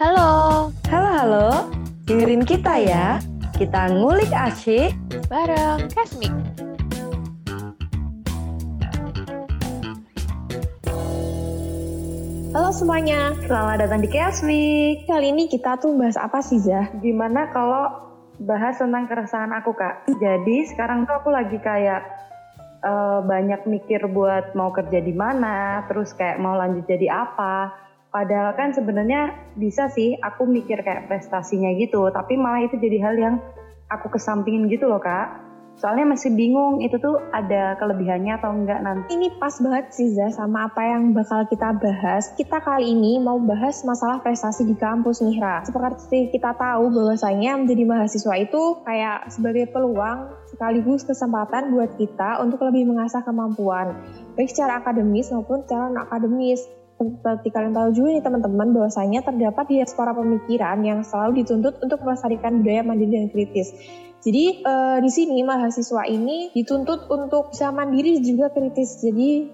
Halo, Halo halo, dengerin kita ya. Kita ngulik asyik. bareng Kasmik. Halo semuanya, Selamat datang di Kiasmik. kali ini kita tuh bahas apa sih Zah? Gimana kalau bahas tentang keresahan aku kak? Jadi sekarang tuh aku lagi kayak eh, banyak mikir buat mau kerja di mana, terus kayak mau lanjut jadi apa. Padahal kan sebenarnya bisa sih aku mikir kayak prestasinya gitu, tapi malah itu jadi hal yang aku kesampingin gitu loh kak. Soalnya masih bingung itu tuh ada kelebihannya atau enggak nanti. Ini pas banget sih Zah sama apa yang bakal kita bahas. Kita kali ini mau bahas masalah prestasi di kampus nih Ra. Seperti kita tahu bahwasanya menjadi mahasiswa itu kayak sebagai peluang sekaligus kesempatan buat kita untuk lebih mengasah kemampuan. Baik secara akademis maupun secara non akademis. Seperti kalian tahu juga nih teman-teman bahwasanya terdapat diaspora pemikiran yang selalu dituntut untuk melestarikan budaya mandiri dan kritis. Jadi eh, di sini mahasiswa ini dituntut untuk bisa mandiri juga kritis. Jadi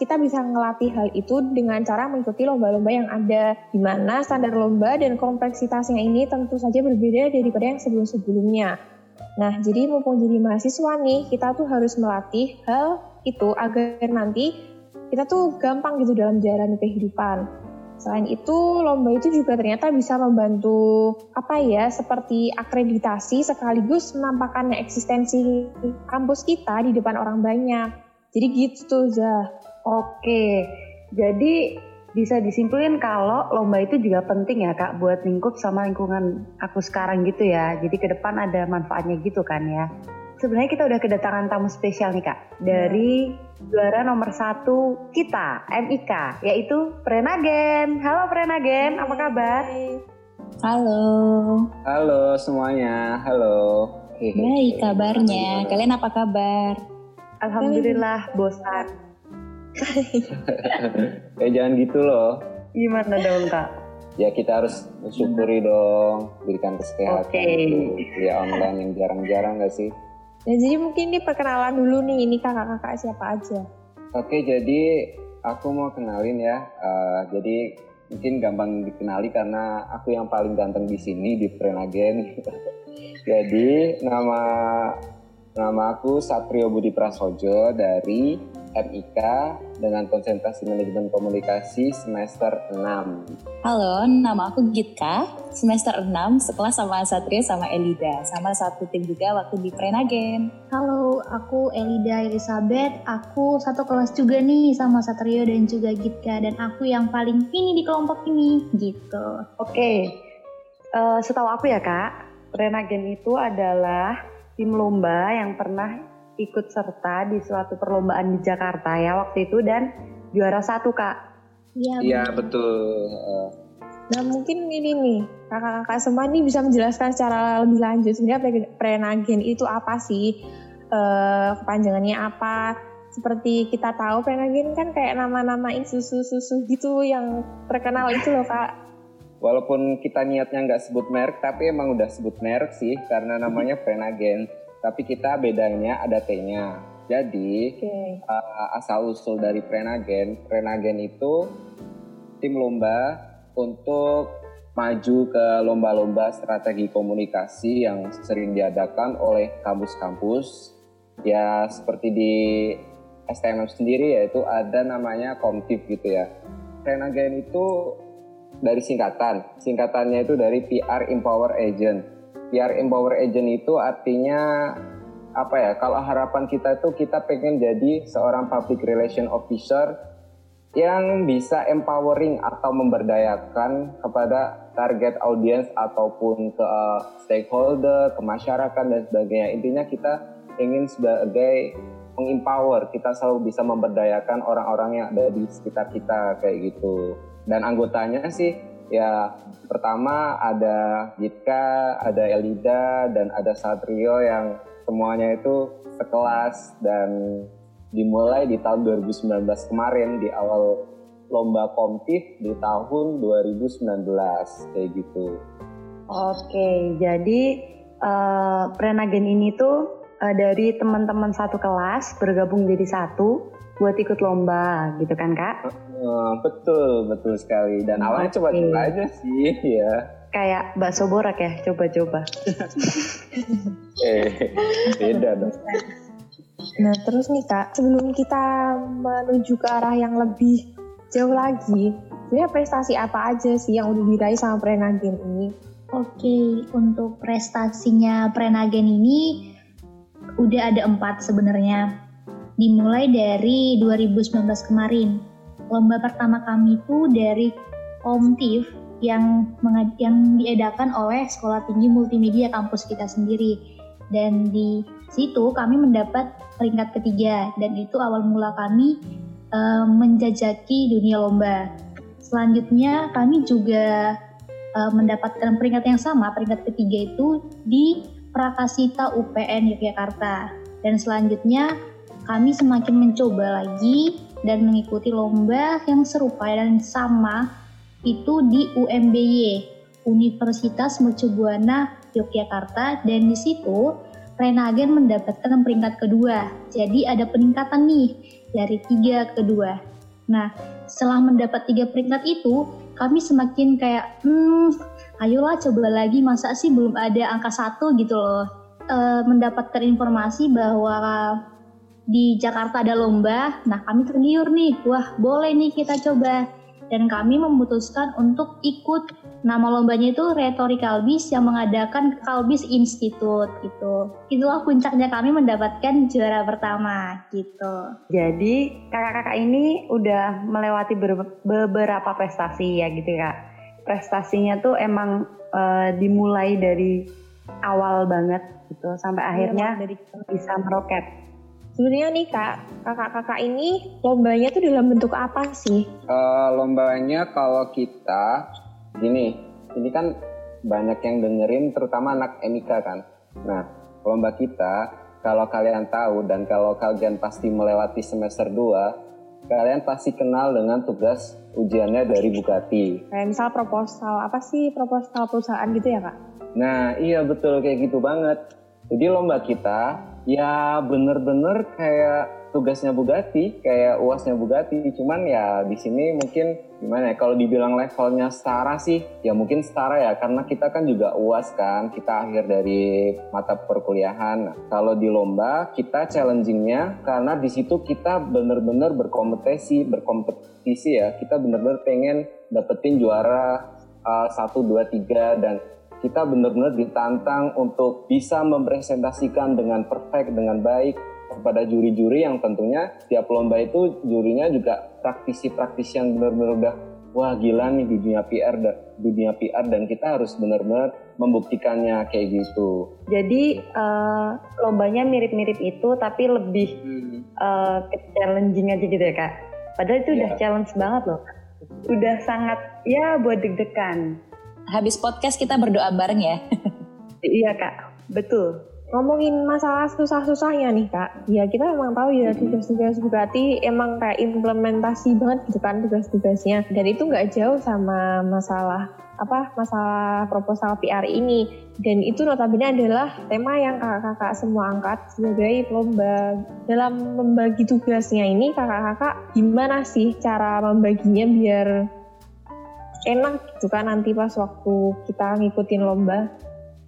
kita bisa ngelatih hal itu dengan cara mengikuti lomba-lomba yang ada. Di mana standar lomba dan kompleksitasnya ini tentu saja berbeda daripada yang sebelum-sebelumnya. Nah, jadi mumpung jadi mahasiswa nih, kita tuh harus melatih hal itu agar nanti kita tuh gampang gitu dalam menjalani kehidupan. Selain itu, lomba itu juga ternyata bisa membantu apa ya, seperti akreditasi sekaligus menampakkan eksistensi kampus kita di depan orang banyak. Jadi gitu, Zah. Oke, jadi bisa disimpulin kalau lomba itu juga penting ya kak buat lingkup sama lingkungan aku sekarang gitu ya. Jadi ke depan ada manfaatnya gitu kan ya. Sebenarnya kita udah kedatangan tamu spesial nih kak dari juara nomor satu kita MIK yaitu Prenagen. Halo Prenagen, apa kabar? Halo, Halo semuanya, halo. Baik kabarnya. Kalian apa kabar? Alhamdulillah bosan. Eh jangan gitu loh. Gimana dong kak? Ya kita harus mensyukuri dong, berikan kesehatan Oke. untuk kuliah online yang jarang-jarang gak sih? Nah, jadi mungkin ini perkenalan dulu nih, ini kakak-kakak siapa aja. Oke jadi aku mau kenalin ya. Eh, jadi mungkin gampang dikenali karena aku yang paling ganteng di sini di Prenagen. jadi nama nama aku Satrio Budi Prasojo dari MIK dengan konsentrasi manajemen komunikasi semester 6. Halo, nama aku Gitka, semester 6, sekelas sama Satria sama Elida. Sama satu tim juga waktu di Prenagen. Halo, aku Elida Elizabeth. Aku satu kelas juga nih sama Satrio dan juga Gitka. Dan aku yang paling ini di kelompok ini, gitu. Oke, Eh, setahu aku ya kak, Renagen itu adalah tim lomba yang pernah ikut serta di suatu perlombaan di Jakarta ya waktu itu dan juara satu kak. Iya, benar. betul. Nah, mungkin ini nih, kakak-kakak semua nih bisa menjelaskan secara lebih lanjut sebenarnya pre- prenagen itu apa sih? Eh, kepanjangannya apa? Seperti kita tahu prenagen kan kayak nama-namain susu-susu gitu yang terkenal itu loh kak. Walaupun kita niatnya nggak sebut merek, tapi emang udah sebut merek sih karena namanya Prenagen. Tapi kita bedanya ada T-nya. Jadi Oke. uh, asal usul dari Prenagen, Prenagen itu tim lomba untuk maju ke lomba-lomba strategi komunikasi yang sering diadakan oleh kampus-kampus. Ya seperti di STMM sendiri yaitu ada namanya Komtif gitu ya. Prenagen itu dari singkatan. Singkatannya itu dari PR Empower Agent. PR Empower Agent itu artinya apa ya? Kalau harapan kita itu kita pengen jadi seorang public relation officer yang bisa empowering atau memberdayakan kepada target audience ataupun ke uh, stakeholder, ke masyarakat dan sebagainya. Intinya kita ingin sebagai mengempower, kita selalu bisa memberdayakan orang-orang yang ada di sekitar kita kayak gitu. Dan anggotanya sih ya pertama ada Gitka, ada Elida dan ada Satrio yang semuanya itu sekelas dan dimulai di tahun 2019 kemarin di awal lomba komtif di tahun 2019 kayak gitu. Oke, jadi eh, Prenagen ini tuh eh, dari teman-teman satu kelas bergabung jadi satu buat ikut lomba gitu kan kak? Eh, betul, betul sekali. Dan awalnya coba-coba aja sih, ya. Kayak bakso borak ya, coba-coba. Eh, beda dong. Nah, terus nih Kak, sebelum kita menuju ke arah yang lebih jauh lagi, sebenarnya prestasi apa aja sih yang udah diraih sama Prenagen ini? Oke, untuk prestasinya Prenagen ini udah ada empat sebenarnya. Dimulai dari 2019 kemarin. Lomba pertama kami itu dari Komtif yang yang diadakan oleh Sekolah Tinggi Multimedia kampus kita sendiri. Dan di situ kami mendapat peringkat ketiga dan itu awal mula kami eh, menjajaki dunia lomba. Selanjutnya kami juga eh, mendapatkan peringkat yang sama, peringkat ketiga itu di Prakasita UPN Yogyakarta. Dan selanjutnya kami semakin mencoba lagi dan mengikuti lomba yang serupa dan sama itu di UMBY Universitas Mercubuana Yogyakarta dan di situ Renagen mendapatkan peringkat kedua. Jadi ada peningkatan nih dari tiga ke dua. Nah, setelah mendapat tiga peringkat itu, kami semakin kayak, hmm, ayolah coba lagi, masa sih belum ada angka satu gitu loh. Eh, mendapatkan informasi bahwa di Jakarta ada lomba, nah kami tergiur nih, wah boleh nih kita coba. Dan kami memutuskan untuk ikut nama lombanya itu Retori Kalbis yang mengadakan Kalbis Institute gitu. Itulah puncaknya kami mendapatkan juara pertama gitu. Jadi kakak-kakak ini udah melewati ber- beberapa prestasi ya gitu kak. Prestasinya tuh emang eh, dimulai dari awal banget gitu sampai akhirnya dari bisa meroket. Sebenarnya nih Kak, kakak-kakak ini lombanya tuh dalam bentuk apa sih? Eh, lombanya kalau kita gini, ini kan banyak yang dengerin terutama anak MIK kan. Nah, lomba kita kalau kalian tahu dan kalau kalian pasti melewati semester 2, kalian pasti kenal dengan tugas ujiannya dari Bugatti. Kayak misal proposal, apa sih proposal perusahaan gitu ya Kak? Nah, iya betul kayak gitu banget. Jadi lomba kita ya bener-bener kayak tugasnya Bugatti, kayak uasnya Bugatti. Cuman ya di sini mungkin gimana ya? Kalau dibilang levelnya setara sih, ya mungkin setara ya karena kita kan juga uas kan, kita akhir dari mata perkuliahan. Nah, kalau di lomba kita challengingnya karena di situ kita bener-bener berkompetisi, berkompetisi ya. Kita bener-bener pengen dapetin juara uh, satu, dua, tiga dan kita benar-benar ditantang untuk bisa mempresentasikan dengan perfect, dengan baik kepada juri-juri yang tentunya tiap lomba itu jurinya juga praktisi-praktisi yang benar-benar udah wah gila nih di dunia PR da- dunia PR dan kita harus benar-benar membuktikannya kayak gitu. Jadi eh, lombanya mirip-mirip itu tapi lebih eh, ke challenging aja gitu ya kak. Padahal itu udah Iya. challenge banget loh. Udah sangat ya buat deg-degan. Habis podcast kita berdoa bareng ya. Iya kak, betul. Ngomongin masalah susah-susahnya nih kak, ya kita emang tahu ya tugas-tugas Bugatti emang kayak implementasi banget gitu kan tugas-tugasnya. Dan itu nggak jauh sama masalah apa masalah proposal PR ini. Dan itu notabene adalah tema yang kakak-kakak semua angkat sebagai lomba. Dalam membagi tugasnya ini kakak-kakak gimana sih cara membaginya biar enak gitu kan nanti pas waktu kita ngikutin lomba.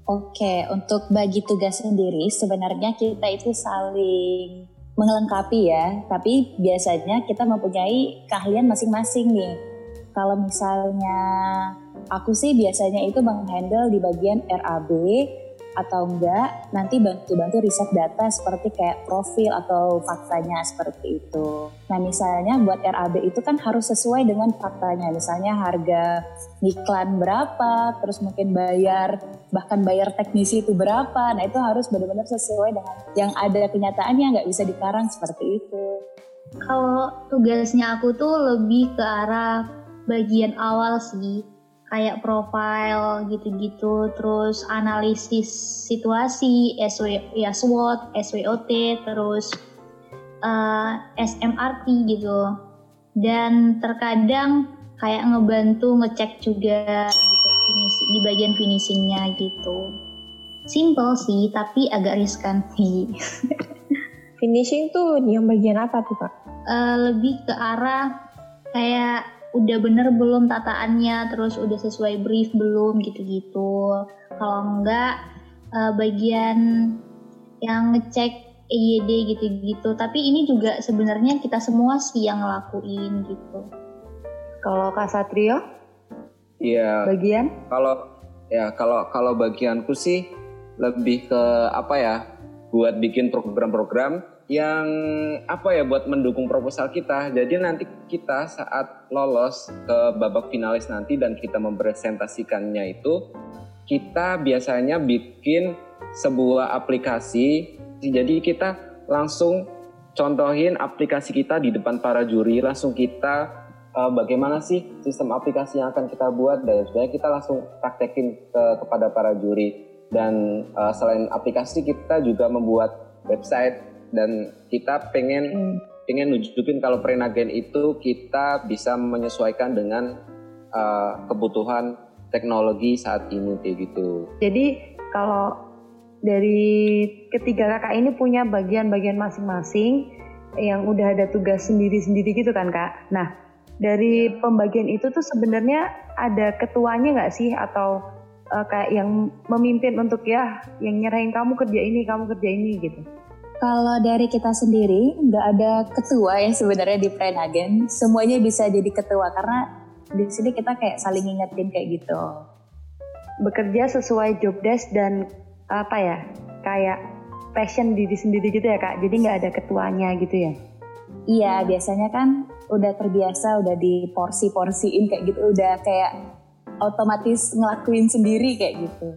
Oke, untuk bagi tugas sendiri sebenarnya kita itu saling melengkapi ya. Tapi biasanya kita mempunyai keahlian masing-masing nih. Kalau misalnya aku sih biasanya itu menghandle di bagian RAB atau enggak nanti bantu-bantu riset data seperti kayak profil atau faktanya seperti itu. Nah misalnya buat RAB itu kan harus sesuai dengan faktanya. Misalnya harga iklan berapa, terus mungkin bayar bahkan bayar teknisi itu berapa. Nah itu harus benar-benar sesuai dengan yang ada kenyataannya nggak bisa dikarang seperti itu. Kalau tugasnya aku tuh lebih ke arah bagian awal sih, kayak profile gitu-gitu, terus analisis situasi, SW, ya SWOT, SWOT, terus eh, SMRT gitu. Dan terkadang kayak ngebantu ngecek juga gitu finishing, di bagian finishingnya gitu. Simple sih, tapi agak riskan sih. Finishing tuh yang bagian apa tuh kak? uh, lebih ke arah kayak udah bener belum tataannya, terus udah sesuai brief belum gitu-gitu. Kalau enggak uh, bagian yang ngecek EYD gitu-gitu. Tapi ini juga sebenarnya kita semua sih yang ngelakuin gitu. Kalau Kak Satrio? Iya. Bagian? Kalau ya kalau kalau bagianku sih lebih ke apa ya? Buat bikin program-program yang apa ya buat mendukung proposal kita. Jadi nanti kita saat lolos ke babak finalis nanti dan kita mempresentasikannya itu kita biasanya bikin sebuah aplikasi jadi kita langsung contohin aplikasi kita di depan para juri, langsung kita uh, bagaimana sih sistem aplikasi yang akan kita buat dan sebenarnya kita langsung praktekin ke, kepada para juri. Dan uh, selain aplikasi kita juga membuat website dan kita pengen hmm. pengen nunjukin kalau prenagen itu kita bisa menyesuaikan dengan uh, kebutuhan teknologi saat ini kayak gitu. Jadi kalau dari ketiga kakak ini punya bagian-bagian masing-masing yang udah ada tugas sendiri-sendiri gitu kan kak. Nah dari pembagian itu tuh sebenarnya ada ketuanya nggak sih atau uh, kayak yang memimpin untuk ya yang nyerahin kamu kerja ini kamu kerja ini gitu. Kalau dari kita sendiri nggak ada ketua ya sebenarnya di Prenagen. Semuanya bisa jadi ketua karena di sini kita kayak saling ngingetin kayak gitu. Bekerja sesuai job desk dan apa ya kayak passion diri sendiri gitu ya kak jadi nggak ada ketuanya gitu ya iya biasanya kan udah terbiasa udah di porsi-porsiin kayak gitu udah kayak otomatis ngelakuin sendiri kayak gitu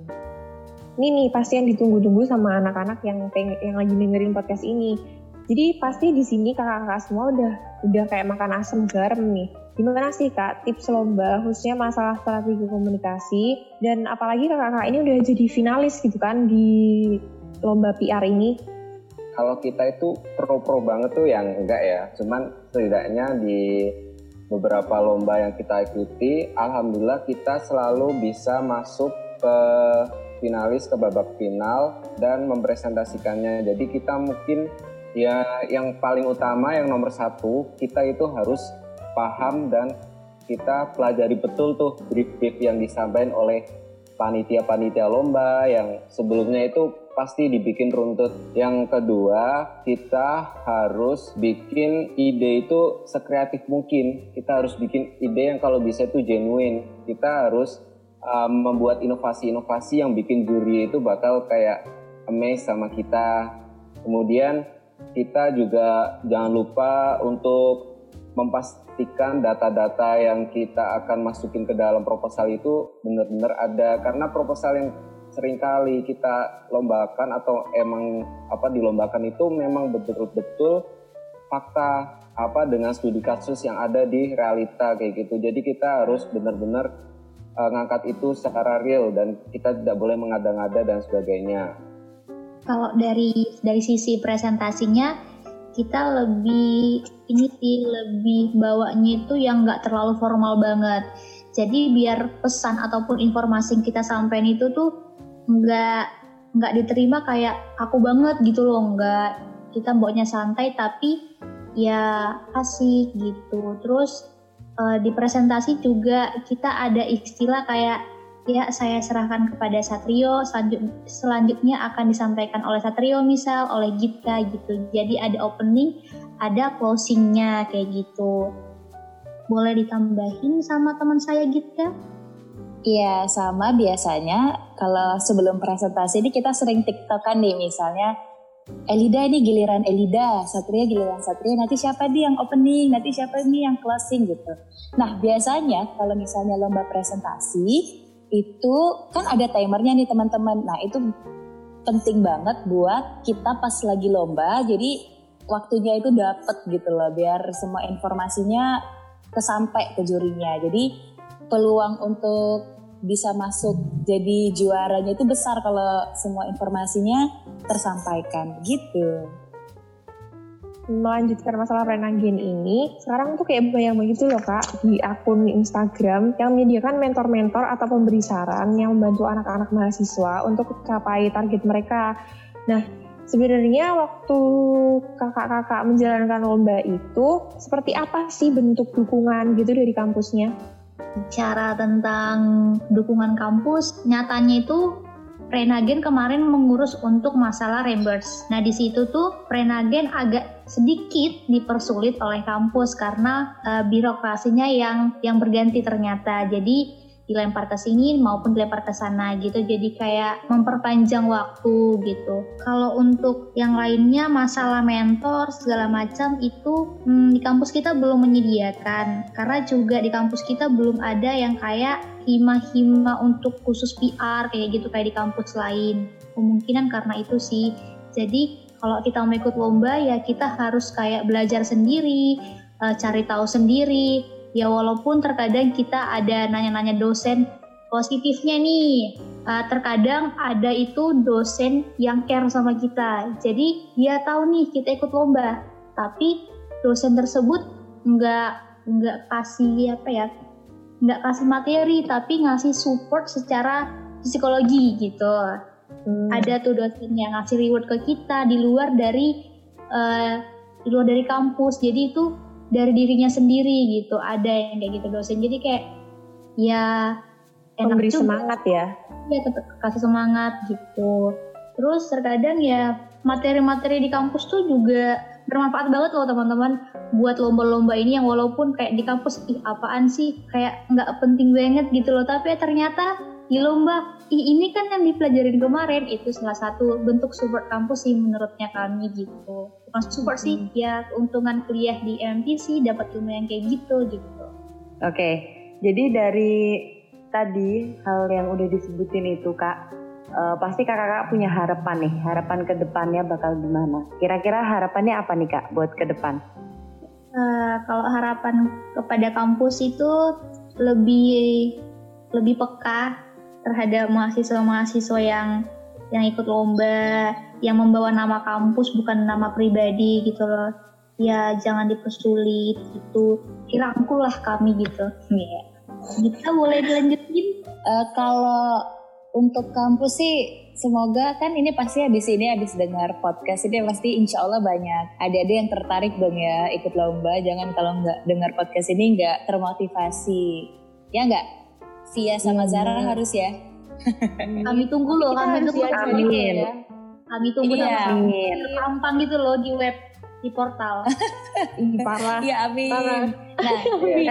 ini nih pasti yang ditunggu-tunggu sama anak-anak yang peng yang lagi dengerin podcast ini. Jadi pasti di sini kakak-kakak semua udah udah kayak makan asam garam nih. Gimana sih Kak tips lomba khususnya masalah strategi komunikasi? Dan apalagi kakak-kakak ini udah jadi finalis gitu kan di lomba PR ini? Kalau kita itu pro-pro banget tuh yang enggak ya, cuman setidaknya di beberapa lomba yang kita ikuti, alhamdulillah kita selalu bisa masuk ke finalis ke babak final dan mempresentasikannya. Jadi kita mungkin ya yang paling utama yang nomor satu kita itu harus paham dan kita pelajari betul tuh brief-brief yang disampaikan oleh panitia-panitia lomba yang sebelumnya itu pasti dibikin runtut. Yang kedua, kita harus bikin ide itu sekreatif mungkin. Kita harus bikin ide yang kalau bisa itu genuine. Kita harus um, membuat inovasi-inovasi yang bikin juri itu bakal kayak amazed sama kita. Kemudian kita juga jangan lupa untuk memastikan data-data yang kita akan masukin ke dalam proposal itu benar-benar ada karena proposal yang sering kali kita lombakan atau emang apa dilombakan itu memang betul-betul fakta apa dengan studi kasus yang ada di realita kayak gitu. Jadi kita harus benar-benar uh, ngangkat itu secara real dan kita tidak boleh mengada-ngada dan sebagainya. Kalau dari dari sisi presentasinya kita lebih ini sih lebih bawanya itu yang nggak terlalu formal banget. Jadi biar pesan ataupun informasi yang kita sampaikan itu tuh nggak nggak diterima kayak aku banget gitu loh, nggak kita bawanya santai tapi ya asik gitu. Terus uh, di presentasi juga kita ada istilah kayak ya saya serahkan kepada Satrio selanjutnya akan disampaikan oleh Satrio misal oleh Gitka gitu. Jadi ada opening ada closingnya kayak gitu. Boleh ditambahin sama teman saya Gitka Iya sama. Biasanya kalau sebelum presentasi ini kita sering tiktokan nih misalnya Elida ini giliran Elida, Satria giliran Satria, nanti siapa nih yang opening, nanti siapa nih yang closing gitu. Nah biasanya kalau misalnya lomba presentasi, itu kan ada timernya nih teman-teman. Nah itu penting banget buat kita pas lagi lomba. Jadi waktunya itu dapet gitu loh biar semua informasinya kesampai ke jurinya. Jadi peluang untuk bisa masuk jadi juaranya itu besar kalau semua informasinya tersampaikan gitu melanjutkan masalah renagen ini, sekarang tuh kayak banyak begitu loh kak di akun Instagram yang menyediakan mentor-mentor atau pemberi saran yang membantu anak-anak mahasiswa untuk capai target mereka. Nah, sebenarnya waktu kakak-kakak menjalankan lomba itu seperti apa sih bentuk dukungan gitu dari kampusnya? Bicara tentang dukungan kampus, nyatanya itu Prenagen kemarin mengurus untuk masalah reimburse. Nah di situ tuh Prenagen agak sedikit dipersulit oleh kampus karena uh, birokrasinya yang yang berganti ternyata. Jadi dilempar ke sini maupun dilempar ke sana gitu. Jadi kayak memperpanjang waktu gitu. Kalau untuk yang lainnya masalah mentor segala macam itu hmm, di kampus kita belum menyediakan. Karena juga di kampus kita belum ada yang kayak hima-hima untuk khusus PR kayak gitu kayak di kampus lain. Kemungkinan karena itu sih. Jadi kalau kita mau ikut lomba ya kita harus kayak belajar sendiri uh, cari tahu sendiri ya walaupun terkadang kita ada nanya-nanya dosen positifnya nih. Uh, terkadang ada itu dosen yang care sama kita. Jadi dia tahu nih kita ikut lomba. Tapi dosen tersebut nggak nggak kasih apa ya nggak kasih materi tapi ngasih support secara psikologi gitu. Hmm. ada tuh dosen yang ngasih reward ke kita di luar dari uh, di luar dari kampus. Jadi itu dari dirinya sendiri gitu ada yang kayak gitu dosen. Jadi kayak ya enak Memberi juga. semangat ya. Ya tetap kasih semangat gitu. Terus terkadang ya materi-materi di kampus tuh juga bermanfaat banget loh teman-teman buat lomba-lomba ini yang walaupun kayak di kampus ih apaan sih? Kayak nggak penting banget gitu loh. Tapi ternyata di lomba Ih, ini kan yang dipelajarin kemarin. Itu salah satu bentuk support kampus sih menurutnya kami gitu. Bukan support hmm. sih ya keuntungan kuliah di MTC dapat ilmu yang kayak gitu gitu. Oke. Okay. jadi dari tadi hal yang udah disebutin itu kak uh, pasti kakak-kakak punya harapan nih. Harapan ke depannya bakal gimana? Kira-kira harapannya apa nih kak buat ke depan? Uh, kalau harapan kepada kampus itu lebih lebih peka terhadap mahasiswa-mahasiswa yang yang ikut lomba, yang membawa nama kampus bukan nama pribadi gitu loh. Ya jangan dipersulit gitu. Dirangkul kami gitu. Yeah. Kita boleh dilanjutin? Uh, kalau untuk kampus sih semoga kan ini pasti habis ini habis dengar podcast ini pasti insya Allah banyak ada-ada yang tertarik dong ya ikut lomba jangan kalau nggak dengar podcast ini nggak termotivasi ya nggak Via sama hmm. Zara harus ya. kami tunggu loh, kami tunggu amin. ya. Kami tunggu iya. amin. Tampang gitu loh di web di portal. Parah. Iya, amin. Parah. Nah,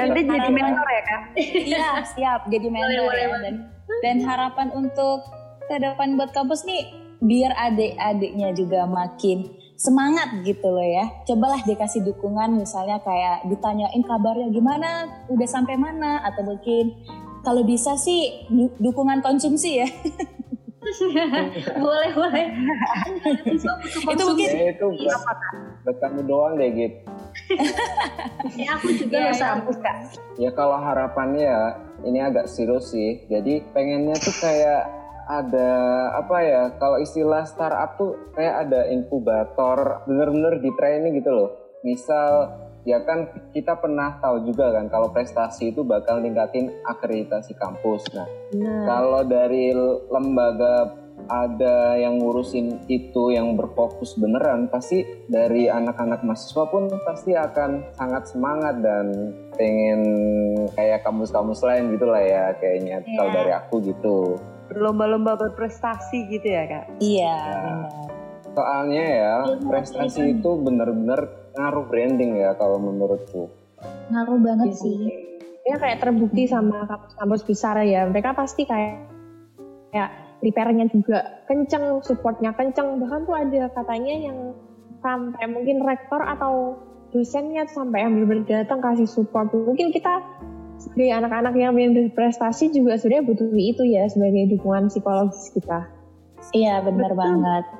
nanti jadi mentor ya, Kak? Iya, siap jadi mentor boleh, ya. Dan, dan harapan untuk ke depan buat kampus nih biar adik-adiknya juga makin semangat gitu loh ya. Cobalah dikasih dukungan misalnya kayak ditanyain kabarnya gimana, udah sampai mana atau mungkin kalau bisa sih dukungan konsumsi ya. boleh boleh. itu mungkin ya, itu buat kamu doang deh gitu. ya aku juga ya, kampus kak. Ya kalau harapannya ya ini agak serius sih. Jadi pengennya tuh kayak ada apa ya kalau istilah startup tuh kayak ada inkubator bener-bener di training gitu loh. Misal ya kan kita pernah tahu juga kan kalau prestasi itu bakal ningkatin akreditasi kampus. Nah, nah. kalau dari lembaga ada yang ngurusin itu yang berfokus beneran pasti dari anak-anak mahasiswa pun pasti akan sangat semangat dan pengen kayak kampus-kampus lain gitulah ya kayaknya yeah. kalau dari aku gitu berlomba-lomba berprestasi gitu ya kak iya ya. soalnya ya prestasi itu bener-bener ngaruh branding ya kalau menurutku. Ngaruh banget sih. Ya kayak terbukti sama kampus-kampus besar ya. Mereka pasti kayak kayak prepare-nya juga kenceng, supportnya kenceng. Bahkan tuh ada katanya yang sampai mungkin rektor atau dosennya sampai yang benar-benar datang kasih support. Mungkin kita sebagai anak-anak yang ingin berprestasi juga sebenarnya butuh itu ya sebagai dukungan psikologis kita. Iya benar banget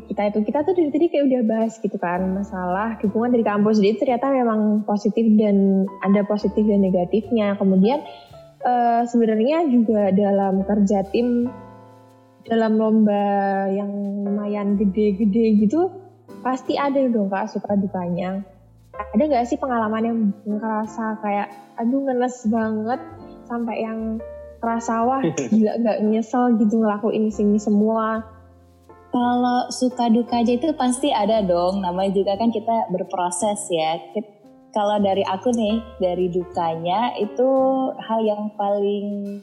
kita itu. Kita tuh dari tadi kayak udah bahas gitu kan masalah dukungan dari kampus. Jadi ternyata memang positif dan ada positif dan negatifnya. Kemudian uh, sebenarnya juga dalam kerja tim dalam lomba yang lumayan gede-gede gitu pasti ada dong kak suka dukanya. Ada nggak sih pengalaman yang ngerasa kayak aduh ngenes banget sampai yang kerasa wah gila nggak nyesel gitu ngelakuin sini semua Kalau suka duka aja itu pasti ada dong. Namanya juga kan kita berproses ya. Kalau dari aku nih, dari dukanya itu hal yang paling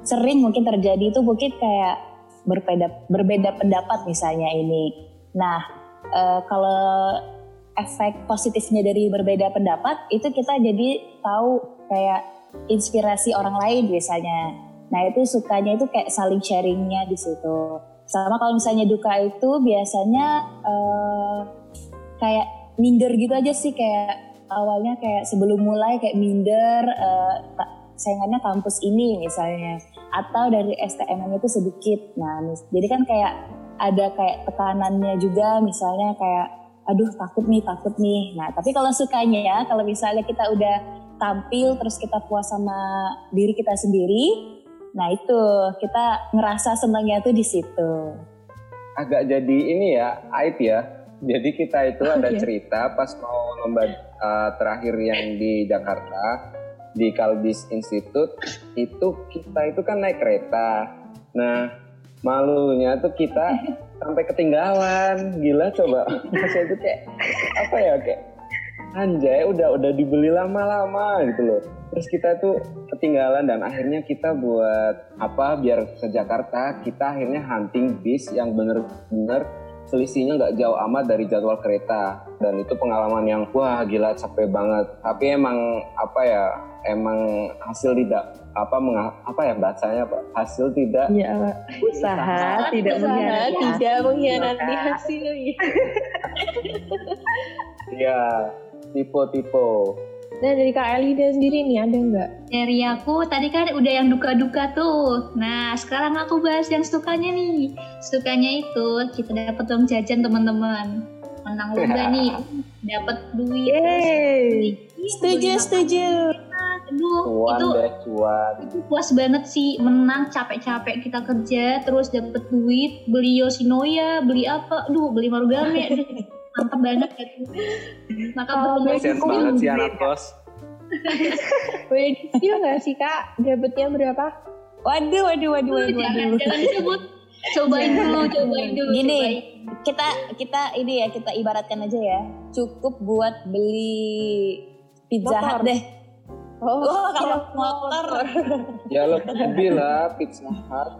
sering mungkin terjadi itu mungkin kayak berbeda berbeda pendapat misalnya ini. Nah, e, kalau efek positifnya dari berbeda pendapat itu kita jadi tahu kayak inspirasi orang lain biasanya. Nah itu sukanya itu kayak saling sharingnya di situ. Sama kalau misalnya duka itu biasanya uh, kayak minder gitu aja sih kayak awalnya kayak sebelum mulai kayak minder uh, saingannya kampus ini misalnya atau dari STM itu sedikit. Nah, jadi kan kayak ada kayak tekanannya juga misalnya kayak aduh takut nih takut nih. Nah, tapi kalau sukanya ya kalau misalnya kita udah tampil terus kita puas sama diri kita sendiri, Nah itu kita ngerasa senangnya tuh di situ. Agak jadi ini ya aib ya. Jadi kita itu oh, ada iya. cerita pas mau lomba uh, terakhir yang di Jakarta di Kalbis Institute itu kita itu kan naik kereta. Nah malunya tuh kita sampai ketinggalan. Gila coba. Maksudnya itu kayak apa ya kayak anjay udah udah dibeli lama-lama gitu loh terus kita tuh ketinggalan dan akhirnya kita buat apa biar ke Jakarta kita akhirnya hunting bis yang bener-bener selisihnya nggak jauh amat dari jadwal kereta. Dan itu pengalaman yang wah gila capek banget. Tapi emang apa ya emang hasil tidak apa meng, apa ya bacanya pak? Hasil tidak ya, usaha, tidak mengkhianati tidak mengkhianati hasil ya tipe-tipe. Nah dari Kak Elida sendiri nih ada nggak? Dari aku tadi kan udah yang duka-duka tuh. Nah sekarang aku bahas yang sukanya nih. Sukanya itu kita dapat uang jajan teman-teman. Menang lomba nih, dapat duit. Yeay. Setuju, setuju. Aduh, cuan itu, deh, cuan. itu puas banget sih menang capek-capek kita kerja terus dapat duit beli Yoshinoya beli apa aduh beli Marugame mantap banget gitu. Maka oh, kasihan banget sih anak kos. Iya nggak sih kak? Dapetnya berapa? Waduh, waduh, waduh, waduh. Jangan, jangan disebut. Cobain dulu, cobain dulu. Gini, cobain. kita kita ini ya kita ibaratkan aja ya. Cukup buat beli pizza hut deh. Oh, oh kalau motor. ya lebih lah pizza hut.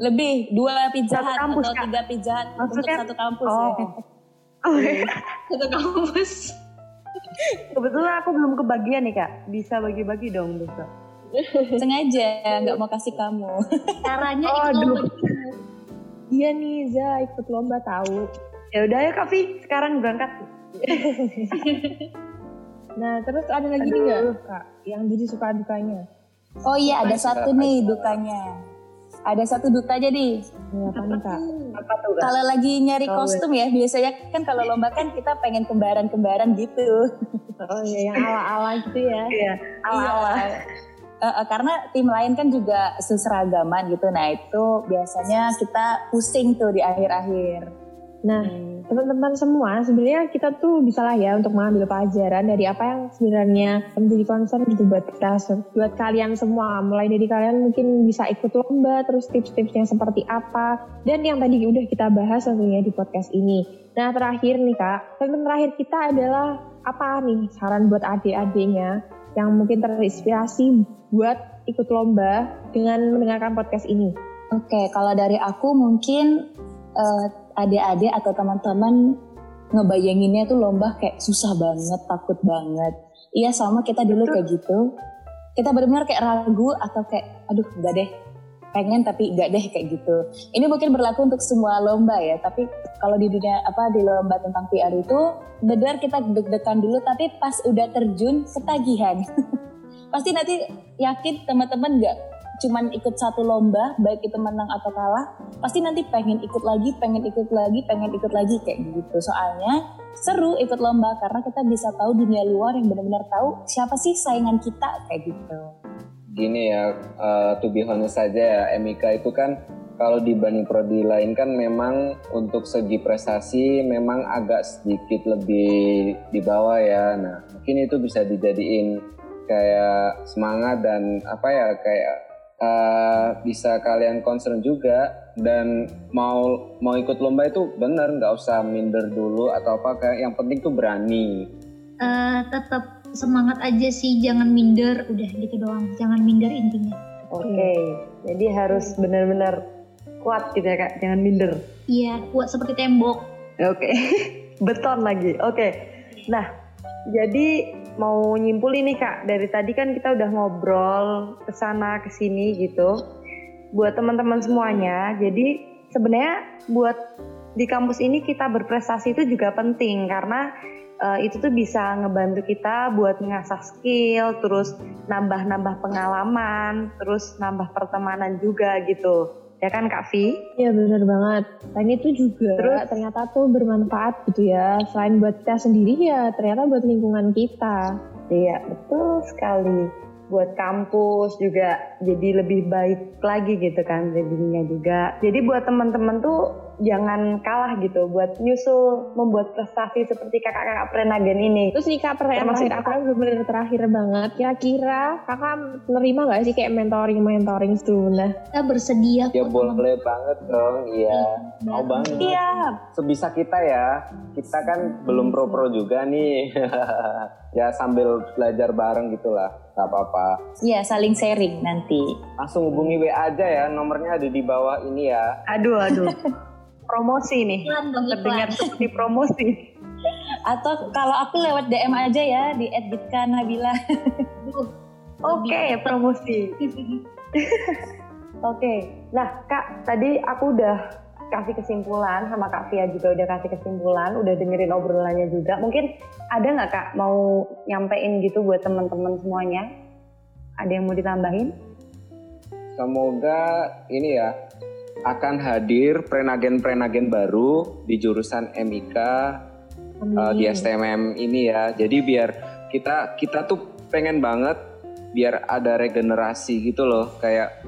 Lebih dua pizza hut atau tiga pizza hut untuk satu kampus oh. ya. Oh, iya. Satu kampus. Kebetulan aku belum kebagian nih kak. Bisa bagi-bagi dong besok. Sengaja nggak mau kasih kamu. Caranya oh, ikut lomba Iya nih Za ikut lomba tahu. Ya udah ya Kak sekarang berangkat. nah terus ada lagi nih nggak kak yang jadi suka dukanya? Oh iya ada satu nih dukanya ada satu duta aja nih. Ya, apa nih kak? Kalau lagi nyari kostum ya, biasanya kan kalau lomba kan kita pengen kembaran-kembaran gitu. Oh iya, yang ala-ala gitu ya. Iya, ala-ala. Iya. Uh, uh, karena tim lain kan juga seseragaman gitu. Nah itu biasanya kita pusing tuh di akhir-akhir. Nah, hmm. teman-teman semua, sebenarnya kita tuh bisa lah ya untuk mengambil pelajaran dari apa yang sebenarnya menjadi concern gitu buat kita, buat kalian semua. Mulai dari kalian mungkin bisa ikut lomba, terus tips-tipsnya seperti apa, dan yang tadi udah kita bahas tentunya di podcast ini. Nah, terakhir nih kak, teman terakhir kita adalah apa nih saran buat adik-adiknya yang mungkin terinspirasi buat ikut lomba dengan mendengarkan podcast ini? Oke, kalau dari aku mungkin uh, adik-adik atau teman-teman ngebayanginnya tuh lomba kayak susah banget, takut banget. Iya sama kita dulu kayak gitu. Kita benar-benar kayak ragu atau kayak aduh enggak deh pengen tapi enggak deh kayak gitu. Ini mungkin berlaku untuk semua lomba ya, tapi kalau di dunia apa di lomba tentang PR itu benar kita deg-degan dulu tapi pas udah terjun ketagihan. Pasti nanti yakin teman-teman enggak cuman ikut satu lomba baik itu menang atau kalah pasti nanti pengen ikut lagi pengen ikut lagi pengen ikut lagi kayak gitu. Soalnya seru ikut lomba karena kita bisa tahu dunia luar yang benar-benar tahu siapa sih saingan kita kayak gitu. Gini ya uh, to be honest saja ya Emika itu kan kalau dibanding prodi lain kan memang untuk segi prestasi memang agak sedikit lebih di bawah ya. Nah mungkin itu bisa dijadiin kayak semangat dan apa ya kayak uh, bisa kalian concern juga dan mau mau ikut lomba itu bener nggak usah minder dulu atau apa kayak yang penting tuh berani Eh, tetap semangat aja sih, jangan minder. Udah gitu doang, jangan minder intinya. Oke, jadi harus benar-benar kuat gitu ya kak, jangan minder. Iya, kuat seperti tembok. Oke, beton lagi. Oke, nah jadi mau nyimpulin nih kak, dari tadi kan kita udah ngobrol ke sana ke sini gitu. Buat teman-teman semuanya, jadi sebenarnya buat di kampus ini kita berprestasi itu juga penting karena eh, itu tuh bisa ngebantu kita buat mengasah skill, terus nambah-nambah pengalaman, terus nambah pertemanan juga gitu. Ya kan Kak Vi? Iya bener banget. Selain itu juga Terus? ternyata tuh bermanfaat gitu ya. Selain buat kita sendiri ya ternyata buat lingkungan kita. Iya, betul sekali. Buat kampus juga jadi lebih baik lagi gitu kan jadinya juga. Jadi buat teman-teman tuh jangan kalah gitu buat nyusul membuat prestasi seperti kakak-kakak Prenagen ini. Terus nih kak pertanyaan terakhir aku bener-bener terakhir banget. Kira-kira kakak menerima gak sih kayak mentoring-mentoring sebelumnya? Kita bersedia ya kok, boleh banget dong iya mau teman-teman. banget Iya, sebisa kita ya kita kan belum pro pro juga nih ya sambil belajar bareng gitulah nggak apa-apa Ya saling sharing nanti. langsung hubungi WA aja ya nomornya ada di bawah ini ya aduh aduh. Promosi nih. Iklan dong, iklan. Terdengar seperti promosi. Atau kalau aku lewat DM aja ya di @bitka_nabila. Aduh, Oke, promosi. Oke, nah Kak, tadi aku udah kasih kesimpulan sama Kak Via juga udah kasih kesimpulan, udah dengerin obrolannya juga. Mungkin ada nggak Kak mau nyampein gitu buat teman-teman semuanya? Ada yang mau ditambahin? semoga ini ya akan hadir prenagen-prenagen baru di jurusan MIK uh, di STMM ini ya. Jadi biar kita kita tuh pengen banget biar ada regenerasi gitu loh kayak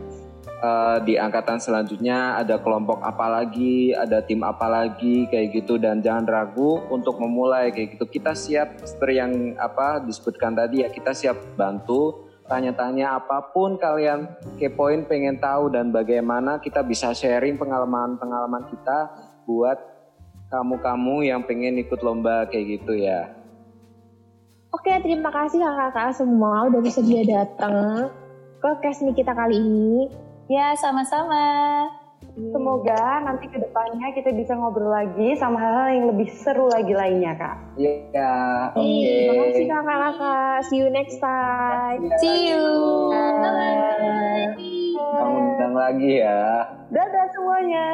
uh, di angkatan selanjutnya ada kelompok apa lagi, ada tim apa lagi kayak gitu dan jangan ragu untuk memulai kayak gitu. Kita siap seperti yang apa disebutkan tadi ya kita siap bantu tanya-tanya apa pun kalian kepoin pengen tahu dan bagaimana kita bisa sharing pengalaman-pengalaman kita buat kamu-kamu yang pengen ikut lomba kayak gitu ya. Oke, terima kasih kakak-kakak semua udah bersedia datang ke Kesni kita kali ini. Ya sama-sama. Semoga nanti ke depannya kita bisa ngobrol lagi sama hal-hal yang lebih seru lagi lainnya Kak. Iya, oke. Terima kasih kakak-kakak. See you next time. See you. Kamu undang lagi ya. Dadah semuanya.